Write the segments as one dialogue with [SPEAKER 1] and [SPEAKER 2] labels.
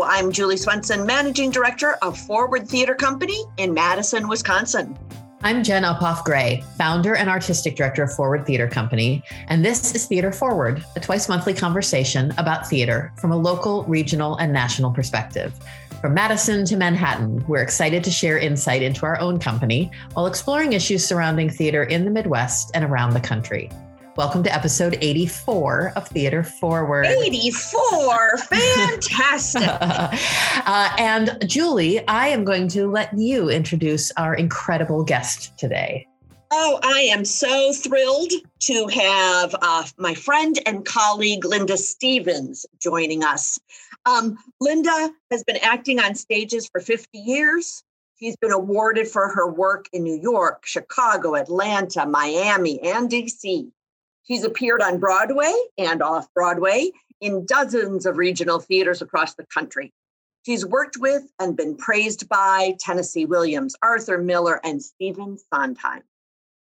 [SPEAKER 1] I'm Julie Swenson, Managing Director of Forward Theater Company in Madison, Wisconsin.
[SPEAKER 2] I'm Jen Uphoff Gray, founder and artistic director of Forward Theater Company, and this is Theater Forward, a twice monthly conversation about theater from a local, regional, and national perspective. From Madison to Manhattan, we're excited to share insight into our own company while exploring issues surrounding theater in the Midwest and around the country. Welcome to episode 84 of Theater Forward.
[SPEAKER 1] 84, fantastic.
[SPEAKER 2] uh, and Julie, I am going to let you introduce our incredible guest today.
[SPEAKER 1] Oh, I am so thrilled to have uh, my friend and colleague Linda Stephens joining us. Um, Linda has been acting on stages for 50 years. She's been awarded for her work in New York, Chicago, Atlanta, Miami, and DC. She's appeared on Broadway and off Broadway in dozens of regional theaters across the country. She's worked with and been praised by Tennessee Williams, Arthur Miller, and Stephen Sondheim.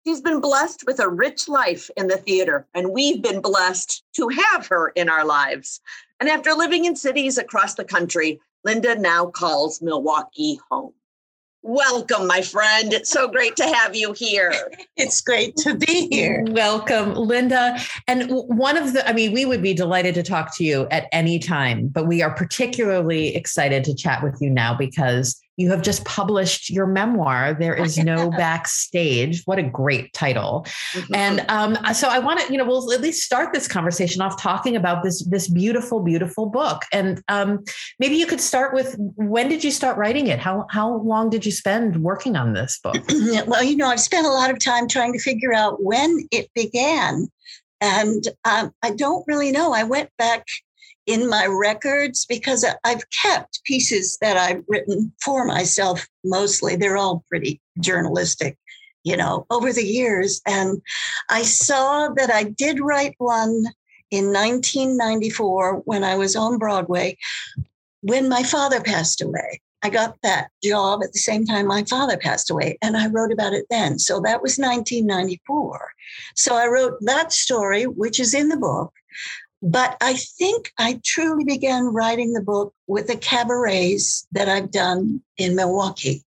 [SPEAKER 1] She's been blessed with a rich life in the theater, and we've been blessed to have her in our lives. And after living in cities across the country, Linda now calls Milwaukee home. Welcome, my friend. It's so great to have you here.
[SPEAKER 3] It's great to be here.
[SPEAKER 2] Welcome, Linda. And one of the, I mean, we would be delighted to talk to you at any time, but we are particularly excited to chat with you now because you have just published your memoir. There is no backstage. What a great title. And um, so i want to you know we'll at least start this conversation off talking about this this beautiful beautiful book. And um, maybe you could start with when did you start writing it? How how long did you spend working on this book?
[SPEAKER 3] Well you know i've spent a lot of time trying to figure out when it began. And um, i don't really know. I went back in my records because I've kept pieces that I've written for myself mostly. They're all pretty journalistic, you know, over the years. And I saw that I did write one in 1994 when I was on Broadway when my father passed away. I got that job at the same time my father passed away, and I wrote about it then. So that was 1994. So I wrote that story, which is in the book. But I think I truly began writing the book with the cabarets that I've done in Milwaukee.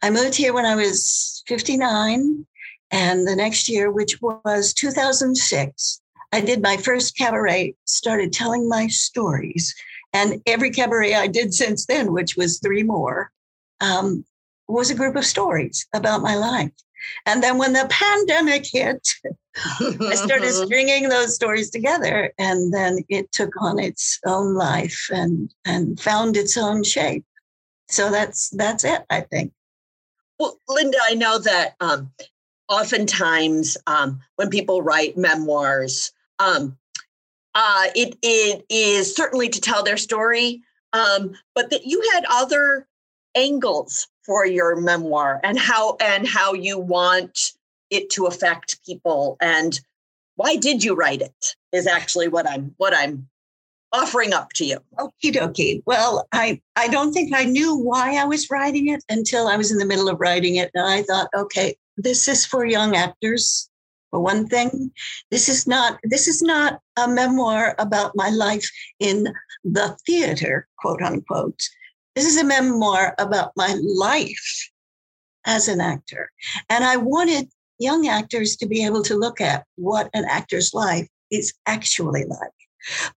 [SPEAKER 3] I moved here when I was 59, and the next year, which was 2006, I did my first cabaret, started telling my stories. And every cabaret I did since then, which was three more, um, was a group of stories about my life. And then when the pandemic hit, I started stringing those stories together, and then it took on its own life and and found its own shape. So that's that's it, I think.
[SPEAKER 1] Well, Linda, I know that um, oftentimes um, when people write memoirs, um, uh, it it is certainly to tell their story, um, but that you had other angles for your memoir and how and how you want it to affect people and why did you write it is actually what i'm what i'm offering up to you.
[SPEAKER 3] Okie dokie. Well i i don't think i knew why i was writing it until i was in the middle of writing it and i thought okay this is for young actors for one thing. This is not this is not a memoir about my life in the theater quote unquote this is a memoir about my life as an actor. And I wanted young actors to be able to look at what an actor's life is actually like.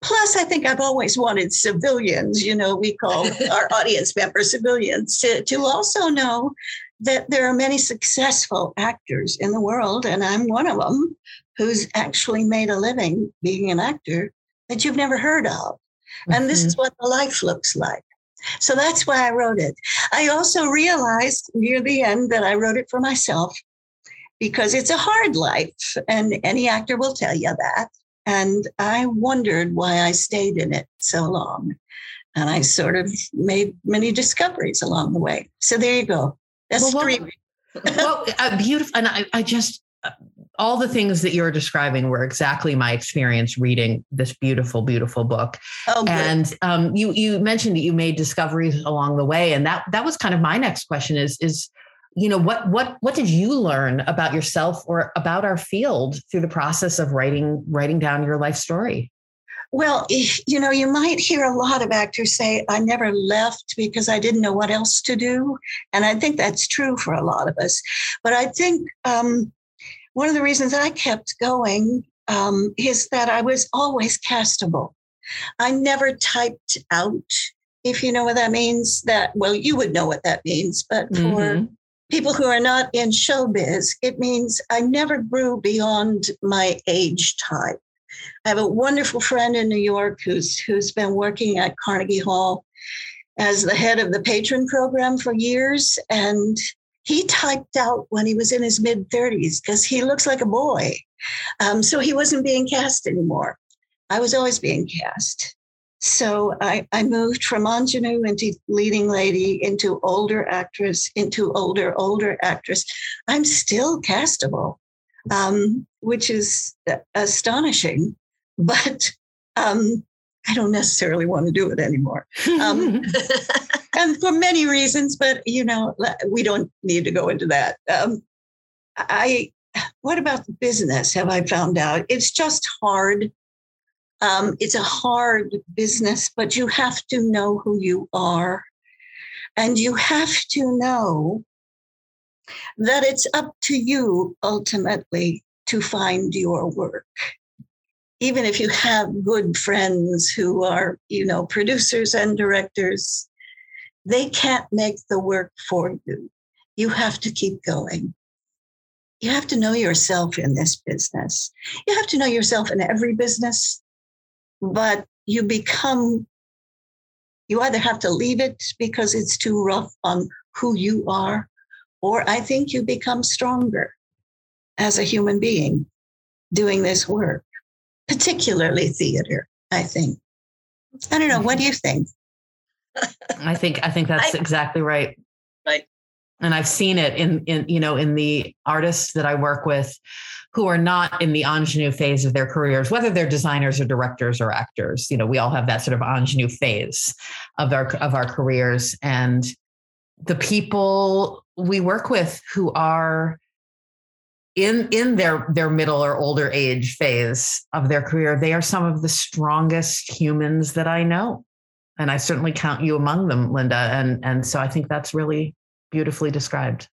[SPEAKER 3] Plus, I think I've always wanted civilians, you know, we call our audience members civilians, to, to also know that there are many successful actors in the world, and I'm one of them who's actually made a living being an actor that you've never heard of. And mm-hmm. this is what the life looks like. So that's why I wrote it. I also realized near the end that I wrote it for myself because it's a hard life, and any actor will tell you that. And I wondered why I stayed in it so long. And I sort of made many discoveries along the way. So there you go. That's well, three.
[SPEAKER 2] well, uh, beautiful. And I, I just, uh, all the things that you're describing were exactly my experience reading this beautiful, beautiful book. Oh, and um, you you mentioned that you made discoveries along the way, and that that was kind of my next question is is you know what what what did you learn about yourself or about our field through the process of writing writing down your life story?
[SPEAKER 3] Well, you know, you might hear a lot of actors say, I never left because I didn't know what else to do. And I think that's true for a lot of us. But I think um, one of the reasons I kept going um, is that I was always castable. I never typed out, if you know what that means, that, well, you would know what that means, but for mm-hmm. people who are not in showbiz, it means I never grew beyond my age type. I have a wonderful friend in New York who's who's been working at Carnegie Hall as the head of the patron program for years and he typed out when he was in his mid 30s because he looks like a boy. Um, so he wasn't being cast anymore. I was always being cast. So I, I moved from ingenue into leading lady, into older actress, into older, older actress. I'm still castable um, which is astonishing. But um, I don't necessarily want to do it anymore. Um, and for many reasons, but you know, we don't need to go into that. Um, I, what about the business? Have I found out? It's just hard. Um, it's a hard business, but you have to know who you are. And you have to know that it's up to you ultimately to find your work. Even if you have good friends who are, you know, producers and directors, they can't make the work for you. You have to keep going. You have to know yourself in this business. You have to know yourself in every business, but you become, you either have to leave it because it's too rough on who you are, or I think you become stronger as a human being doing this work, particularly theater, I think. I don't know. What do you think?
[SPEAKER 2] I think I think that's I, exactly right.
[SPEAKER 1] Right.
[SPEAKER 2] And I've seen it in in you know in the artists that I work with who are not in the ingenue phase of their careers, whether they're designers or directors or actors. You know, we all have that sort of ingenue phase of our of our careers. And the people we work with who are in in their their middle or older age phase of their career they are some of the strongest humans that i know. And i certainly count you among them linda. And and so i think that's really beautifully described.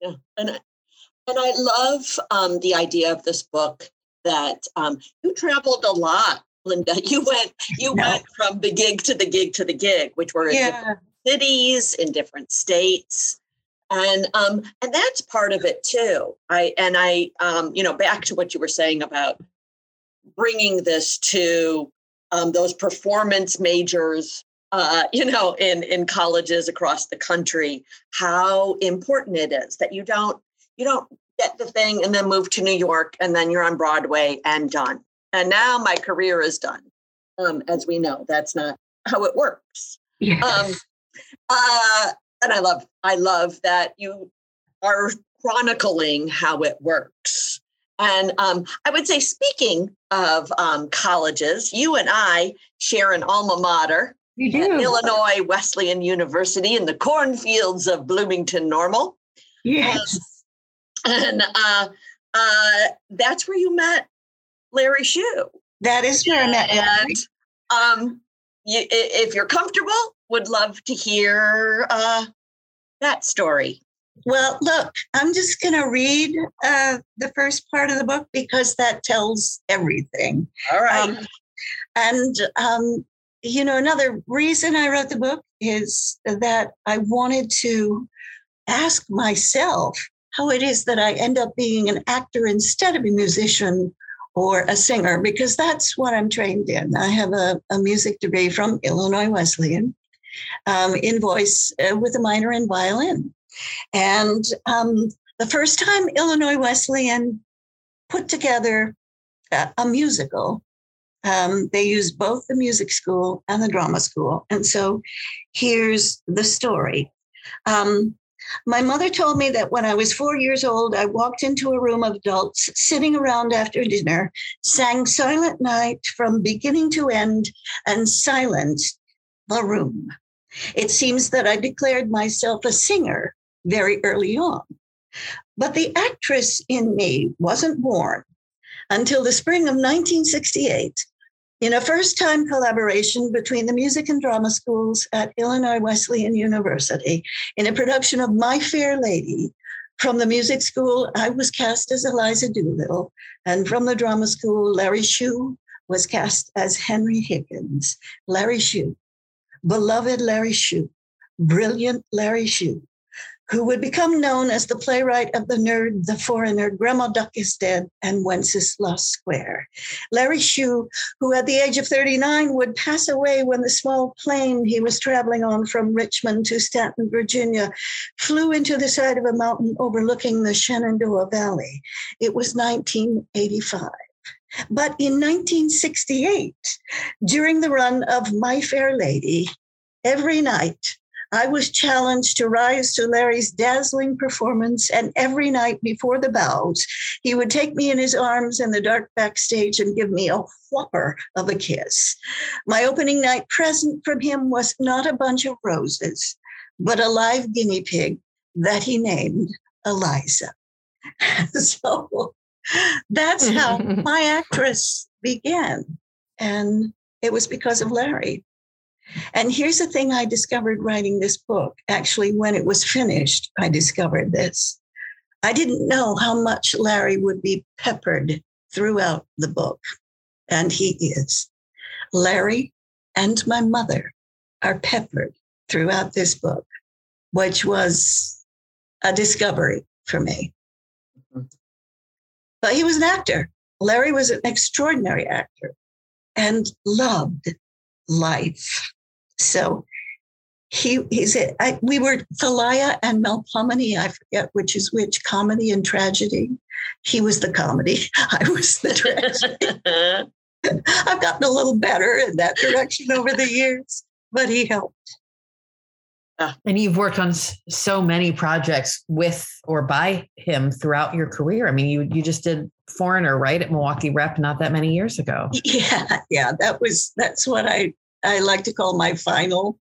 [SPEAKER 1] Yeah. And and i love um, the idea of this book that um, you traveled a lot linda. You went you no. went from the gig to the gig to the gig which were in yeah. different cities in different states and um and that's part of it too. I and i um you know back to what you were saying about bringing this to um, those performance majors uh, you know in in colleges across the country how important it is that you don't you don't get the thing and then move to new york and then you're on broadway and done. And now my career is done. Um, as we know that's not how it works. Yes. um, uh, and I love I love that you are chronicling how it works. And um, I would say, speaking of um, colleges, you and I share an alma mater at Illinois Wesleyan University in the cornfields of Bloomington Normal.
[SPEAKER 3] Yes.
[SPEAKER 1] and uh, uh, that's where you met Larry Shue.
[SPEAKER 3] That is where I met
[SPEAKER 1] And um, you, if you're comfortable, would love to hear uh, that story.
[SPEAKER 3] Well, look, I'm just going to read uh, the first part of the book because that tells everything.
[SPEAKER 1] All right. Um,
[SPEAKER 3] and, um, you know, another reason I wrote the book is that I wanted to ask myself how it is that I end up being an actor instead of a musician or a singer, because that's what I'm trained in. I have a, a music degree from Illinois Wesleyan um, in voice uh, with a minor in violin. And um, the first time Illinois Wesleyan put together a, a musical, um, they used both the music school and the drama school. And so here's the story. Um, my mother told me that when I was four years old, I walked into a room of adults sitting around after dinner, sang Silent Night from beginning to end, and silenced the room. It seems that I declared myself a singer very early on. But the actress in me wasn't born until the spring of 1968 in a first time collaboration between the music and drama schools at Illinois Wesleyan University in a production of My Fair Lady. From the music school, I was cast as Eliza Doolittle, and from the drama school, Larry Shue was cast as Henry Higgins. Larry Shue, beloved Larry Shue, brilliant Larry Shue, who would become known as the playwright of the nerd, the foreigner, Grandma Duck is Dead, and Wenceslas Square. Larry Shue, who at the age of 39 would pass away when the small plane he was traveling on from Richmond to Staunton, Virginia, flew into the side of a mountain overlooking the Shenandoah Valley. It was 1985. But in 1968, during the run of My Fair Lady, every night I was challenged to rise to Larry's dazzling performance, and every night before the bows, he would take me in his arms in the dark backstage and give me a whopper of a kiss. My opening night present from him was not a bunch of roses, but a live guinea pig that he named Eliza. so that's how my actress began. And it was because of Larry. And here's the thing I discovered writing this book. Actually, when it was finished, I discovered this. I didn't know how much Larry would be peppered throughout the book. And he is. Larry and my mother are peppered throughout this book, which was a discovery for me. But he was an actor. Larry was an extraordinary actor and loved life. So he he's a, I, we were Thalia and Melpomene. I forget which is which, comedy and tragedy. He was the comedy. I was the tragedy. I've gotten a little better in that direction over the years, but he helped.
[SPEAKER 2] And you've worked on so many projects with or by him throughout your career. I mean, you you just did Foreigner, right, at Milwaukee Rep not that many years ago.
[SPEAKER 3] Yeah, yeah, that was that's what I I like to call my final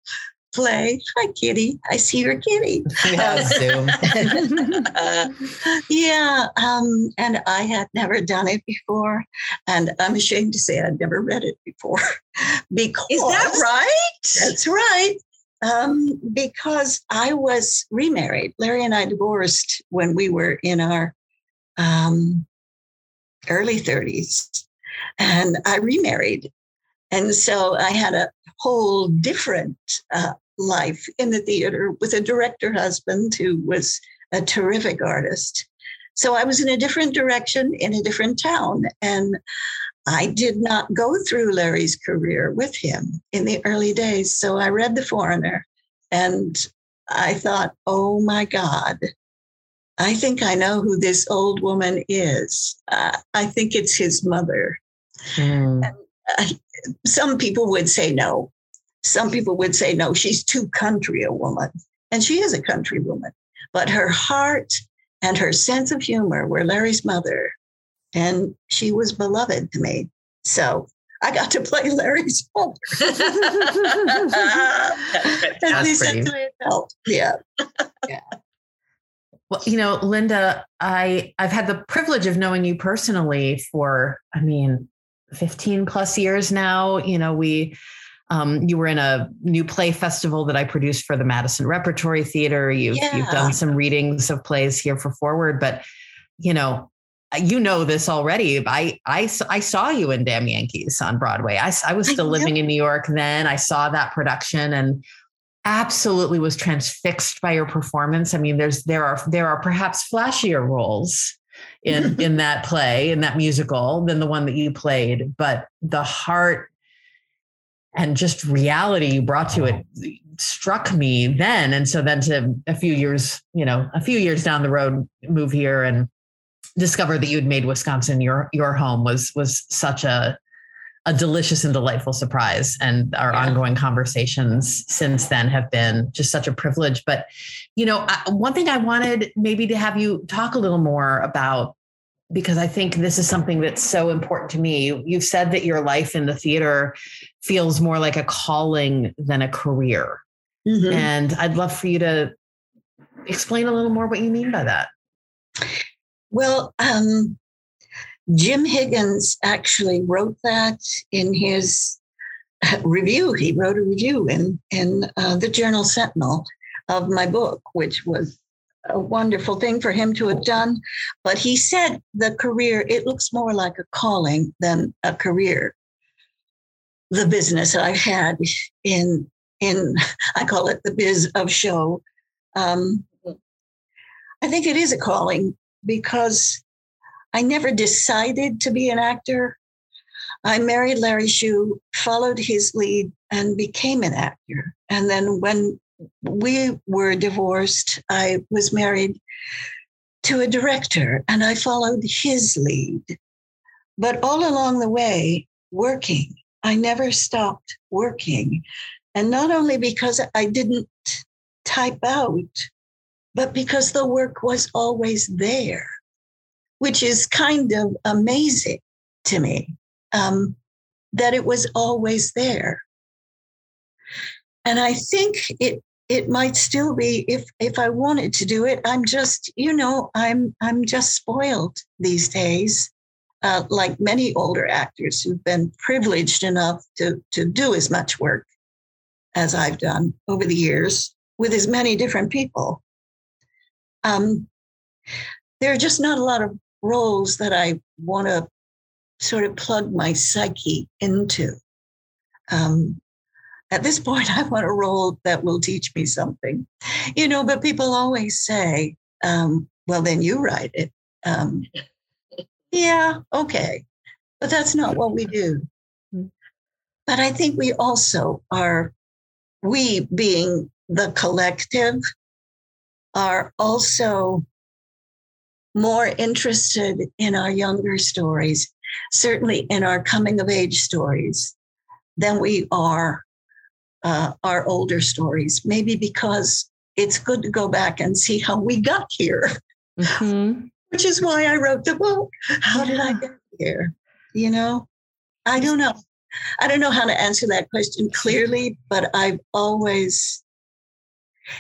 [SPEAKER 3] play. Hi, Kitty. I see your kitty.
[SPEAKER 2] Yeah, Zoom.
[SPEAKER 3] uh, yeah, um, and I had never done it before, and I'm ashamed to say I'd never read it before.
[SPEAKER 1] because is that right?
[SPEAKER 3] That's right. Um, because I was remarried. Larry and I divorced when we were in our um, early 30s, and I remarried and so I had a whole different uh, life in the theater with a director husband who was a terrific artist. So I was in a different direction in a different town. And I did not go through Larry's career with him in the early days. So I read The Foreigner and I thought, oh my God, I think I know who this old woman is. Uh, I think it's his mother. Mm. And some people would say no. Some people would say no, she's too country a woman. And she is a country woman. But her heart and her sense of humor were Larry's mother. And she was beloved to me. So I got to play Larry's mother. At least that's I felt. Yeah. Yeah.
[SPEAKER 2] Well, you know, Linda, I I've had the privilege of knowing you personally for, I mean, 15 plus years now. You know, we, um, you were in a new play festival that I produced for the Madison Repertory Theater. You've, yeah. you've done some readings of plays here for Forward, but, you know, you know this already. I, I, I saw you in Damn Yankees on Broadway. I, I was still living in New York then. I saw that production and absolutely was transfixed by your performance. I mean, there's, there are, there are perhaps flashier roles in in that play in that musical than the one that you played but the heart and just reality you brought to it struck me then and so then to a few years you know a few years down the road move here and discover that you'd made wisconsin your your home was was such a a delicious and delightful surprise. And our yeah. ongoing conversations since then have been just such a privilege. But, you know, I, one thing I wanted maybe to have you talk a little more about, because I think this is something that's so important to me. You've said that your life in the theater feels more like a calling than a career. Mm-hmm. And I'd love for you to explain a little more what you mean by that.
[SPEAKER 3] Well, um, Jim Higgins actually wrote that in his review. He wrote a review in in uh, the Journal Sentinel of my book, which was a wonderful thing for him to have done. But he said the career it looks more like a calling than a career. The business I've had in in I call it the biz of show. Um, I think it is a calling because I never decided to be an actor. I married Larry Shue, followed his lead, and became an actor. And then when we were divorced, I was married to a director and I followed his lead. But all along the way, working, I never stopped working. And not only because I didn't type out, but because the work was always there, which is kind of amazing to me um, that it was always there. And I think it it might still be if if I wanted to do it. I'm just, you know, I'm I'm just spoiled these days uh, like many older actors who've been privileged enough to, to do as much work as I've done over the years with as many different people. Um, there are just not a lot of roles that I want to sort of plug my psyche into. Um, at this point, I want a role that will teach me something, you know. But people always say, um, "Well, then you write it." Um, yeah, okay. But that's not what we do. Hmm. But I think we also are, we being the collective, are also more interested in our younger stories, certainly in our coming of age stories, than we are uh, our older stories. Maybe because it's good to go back and see how we got here. Mm-hmm which is why I wrote the book. How did I get here? You know, I don't know. I don't know how to answer that question clearly, but I've always,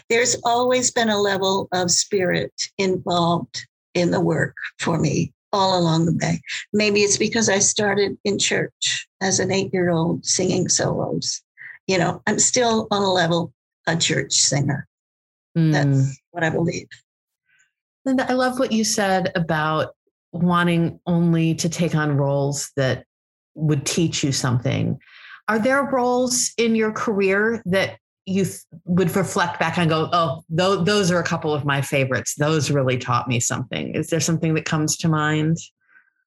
[SPEAKER 3] there's always been a level of spirit involved in the work for me all along the way. Maybe it's because I started in church as an eight year old singing solos. You know, I'm still on a level a church singer. Mm. That's what I believe.
[SPEAKER 2] Linda, I love what you said about wanting only to take on roles that would teach you something. Are there roles in your career that you would reflect back and go, oh, th- those are a couple of my favorites. Those really taught me something. Is there something that comes to mind?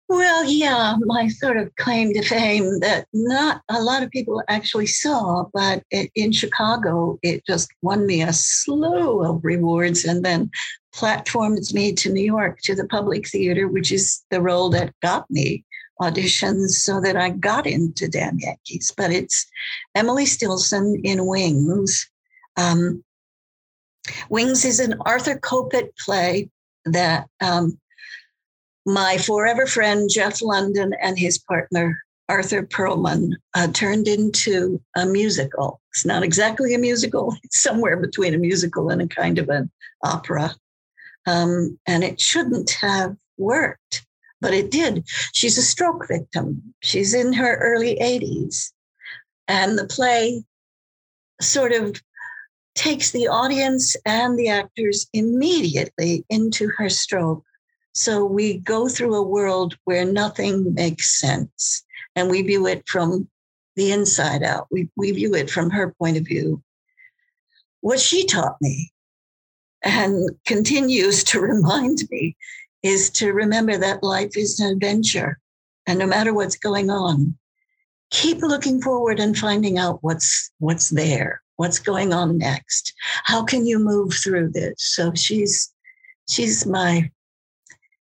[SPEAKER 3] Well, yeah, my sort of claim to fame that not a lot of people actually saw, but in Chicago, it just won me a slew of rewards and then platforms me to New York to the Public Theater, which is the role that got me auditions so that I got into Damn Yankees. But it's Emily Stillson in Wings. Um, Wings is an Arthur Kopit play that um, my forever friend Jeff Lunden and his partner Arthur Perlman uh, turned into a musical. It's not exactly a musical, it's somewhere between a musical and a kind of an opera. Um, and it shouldn't have worked, but it did. She's a stroke victim. She's in her early 80s. And the play sort of takes the audience and the actors immediately into her stroke so we go through a world where nothing makes sense and we view it from the inside out. We, we view it from her point of view. What she taught me and continues to remind me is to remember that life is an adventure. And no matter what's going on, keep looking forward and finding out what's what's there, what's going on next. How can you move through this? So she's she's my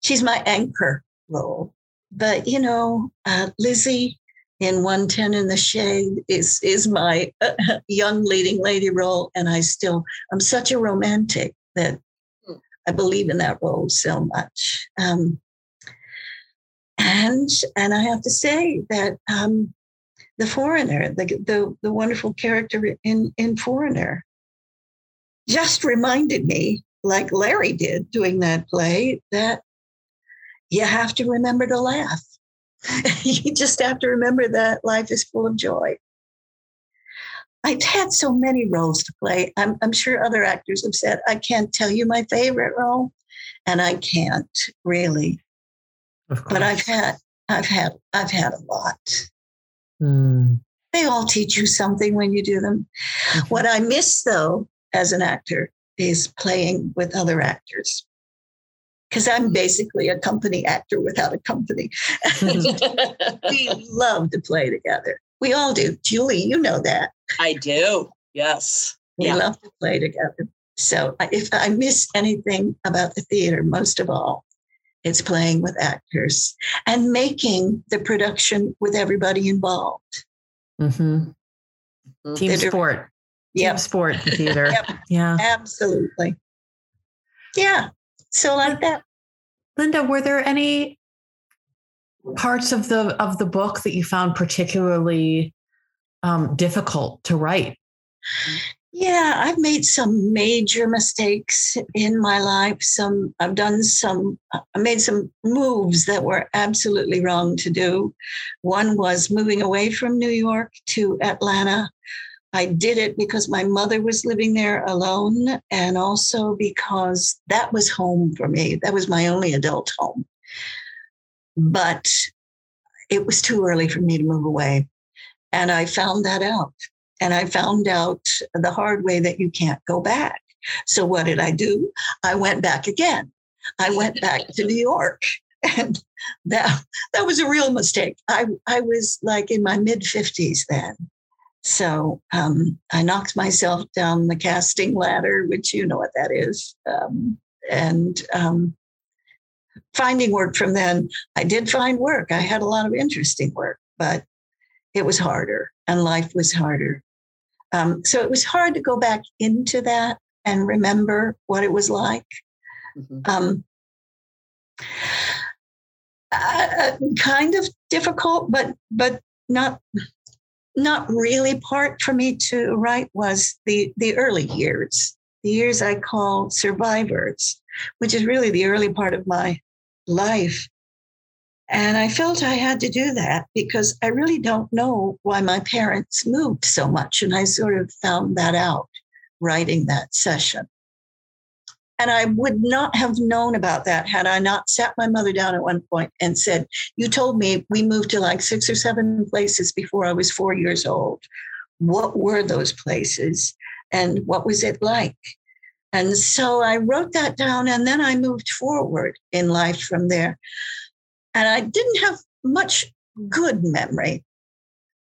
[SPEAKER 3] she's my anchor role. But you know, uh, Lizzie in 110 in the Shade is is my uh, young leading lady role, and I still I'm such a romantic that. I believe in that role so much. Um, and and I have to say that um, the foreigner, the, the the wonderful character in in Foreigner, just reminded me, like Larry did doing that play, that you have to remember to laugh. you just have to remember that life is full of joy. I've had so many roles to play. I'm, I'm sure other actors have said, I can't tell you my favorite role, and I can't really. But I've had, I've had, I've had a lot. Mm. They all teach you something when you do them. Mm-hmm. What I miss, though, as an actor, is playing with other actors because I'm basically a company actor without a company. we love to play together. We all do. Julie, you know that.
[SPEAKER 1] I do. Yes.
[SPEAKER 3] We yeah. love to play together. So if I miss anything about the theater, most of all, it's playing with actors and making the production with everybody involved.
[SPEAKER 2] Mm-hmm. mm-hmm. Team sport.
[SPEAKER 3] Yeah.
[SPEAKER 2] Team sport, theater. yep. Yeah.
[SPEAKER 3] Absolutely. Yeah. So like that.
[SPEAKER 2] Linda, were there any parts of the of the book that you found particularly um, difficult to write?
[SPEAKER 3] Yeah, I've made some major mistakes in my life. Some I've done some I made some moves that were absolutely wrong to do. One was moving away from New York to Atlanta I did it because my mother was living there alone and also because that was home for me. That was my only adult home. But it was too early for me to move away. And I found that out. And I found out the hard way that you can't go back. So what did I do? I went back again. I went back to New York. And that that was a real mistake. I, I was like in my mid 50s then. So um, I knocked myself down the casting ladder, which you know what that is. Um, and um, finding work from then, I did find work. I had a lot of interesting work, but it was harder and life was harder. Um, so it was hard to go back into that and remember what it was like. Mm-hmm. Um, uh, kind of difficult, but but not not really part for me to write was the the early years, the years I call survivors, which is really the early part of my life. And I felt I had to do that because I really don't know why my parents moved so much. And I sort of found that out writing that session. And I would not have known about that had I not sat my mother down at one point and said, You told me we moved to like six or seven places before I was four years old. What were those places? And what was it like? And so I wrote that down and then I moved forward in life from there. And I didn't have much good memory,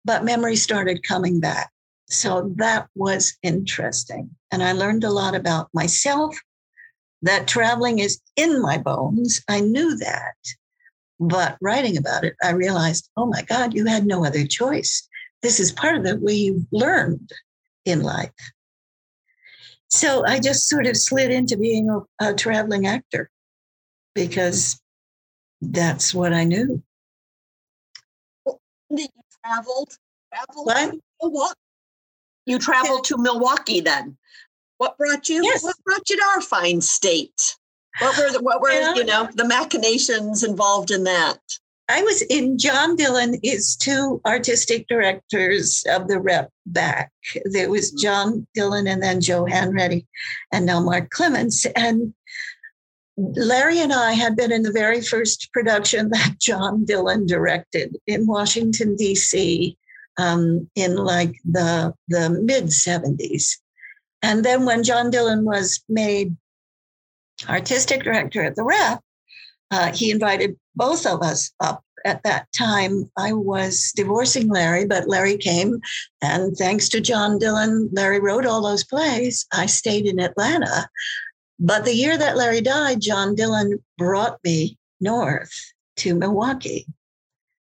[SPEAKER 3] but memory started coming back. So that was interesting. And I learned a lot about myself that traveling is in my bones. I knew that. But writing about it, I realized, oh my God, you had no other choice. This is part of the way you learned in life. So I just sort of slid into being a, a traveling actor because that's what I knew.
[SPEAKER 1] Well, you traveled, traveled what? Milwaukee. You traveled to Milwaukee then. What brought you? Yes. What brought you to our fine state? What were the, what were yeah. you know the machinations involved in that?
[SPEAKER 3] I was in John Dillon is two artistic directors of the rep back. There was mm-hmm. John Dillon and then Joe Hanreddy and now Mark Clements. And Larry and I had been in the very first production that John Dillon directed in Washington, D.C. Um, in like the, the mid 70s. And then when John Dillon was made artistic director at the Rep, uh, he invited both of us up. At that time, I was divorcing Larry, but Larry came. And thanks to John Dillon, Larry wrote all those plays. I stayed in Atlanta. But the year that Larry died, John Dillon brought me north to Milwaukee.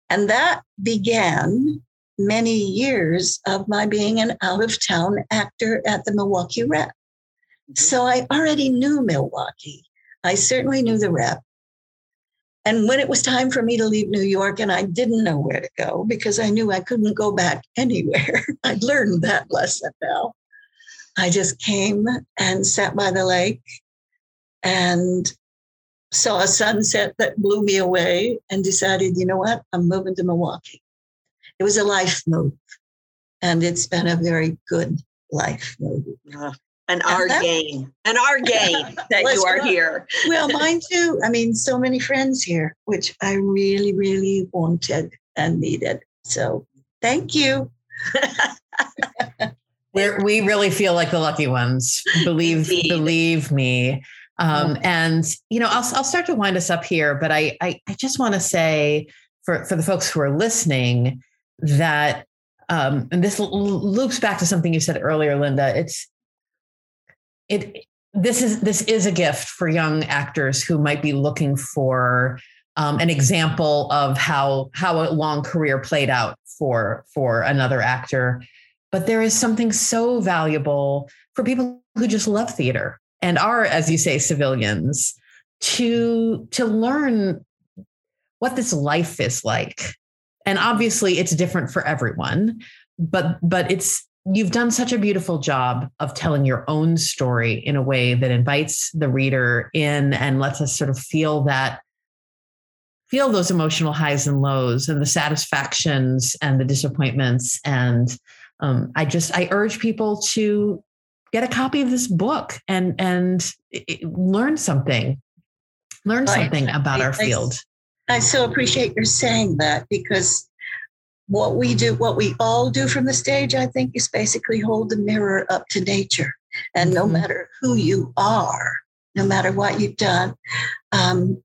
[SPEAKER 3] And that began many years of my being an out of town actor at the Milwaukee Rep. Mm-hmm. So I already knew Milwaukee. I certainly knew the rep. And when it was time for me to leave New York, and I didn't know where to go because I knew I couldn't go back anywhere, I'd learned that lesson now. I just came and sat by the lake and saw a sunset that blew me away and decided, you know what, I'm moving to Milwaukee. It was a life move, and it's been a very good life move.
[SPEAKER 1] Uh, and our gain, and our gain that you are here.
[SPEAKER 3] well, mine too. I mean, so many friends here, which I really, really wanted and needed. So thank you.
[SPEAKER 2] We're, we really feel like the lucky ones. Believe, Indeed. believe me. Um, and you know, I'll I'll start to wind us up here, but I I, I just want to say for for the folks who are listening that um, and this loops back to something you said earlier, Linda. It's it this is this is a gift for young actors who might be looking for um, an example of how how a long career played out for for another actor but there is something so valuable for people who just love theater and are as you say civilians to to learn what this life is like. And obviously it's different for everyone but but it's you've done such a beautiful job of telling your own story in a way that invites the reader in and lets us sort of feel that feel those emotional highs and lows and the satisfactions and the disappointments and um, i just i urge people to get a copy of this book and and learn something learn something about our field
[SPEAKER 3] I so appreciate your saying that because what we do, what we all do from the stage, I think, is basically hold the mirror up to nature. And no mm-hmm. matter who you are, no matter what you've done, um,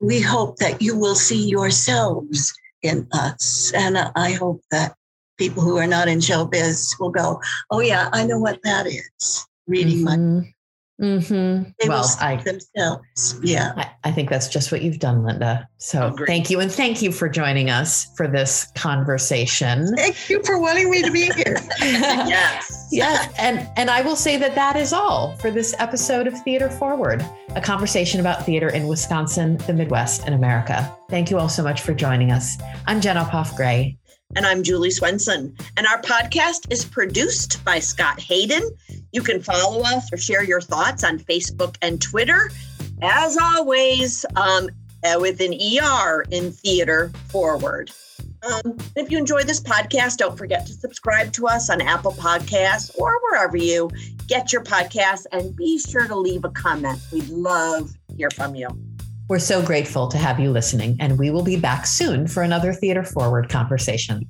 [SPEAKER 3] we hope that you will see yourselves in us. And I hope that people who are not in showbiz will go, oh, yeah, I know what that is. Reading mm-hmm. my
[SPEAKER 2] Mm-hmm.
[SPEAKER 3] They well, I, themselves. Yeah.
[SPEAKER 2] I, I, think that's just what you've done, Linda. So thank you. And thank you for joining us for this conversation.
[SPEAKER 3] Thank you for wanting me to be here.
[SPEAKER 1] yes.
[SPEAKER 2] Yes. And, and I will say that that is all for this episode of Theater Forward, a conversation about theater in Wisconsin, the Midwest, and America. Thank you all so much for joining us. I'm Jen Uphoff Gray.
[SPEAKER 1] And I'm Julie Swenson. And our podcast is produced by Scott Hayden. You can follow us or share your thoughts on Facebook and Twitter. As always, um, uh, with an ER in Theater Forward. Um, if you enjoy this podcast, don't forget to subscribe to us on Apple Podcasts or wherever you get your podcasts and be sure to leave a comment. We'd love to hear from you.
[SPEAKER 2] We're so grateful to have you listening, and we will be back soon for another Theater Forward conversation.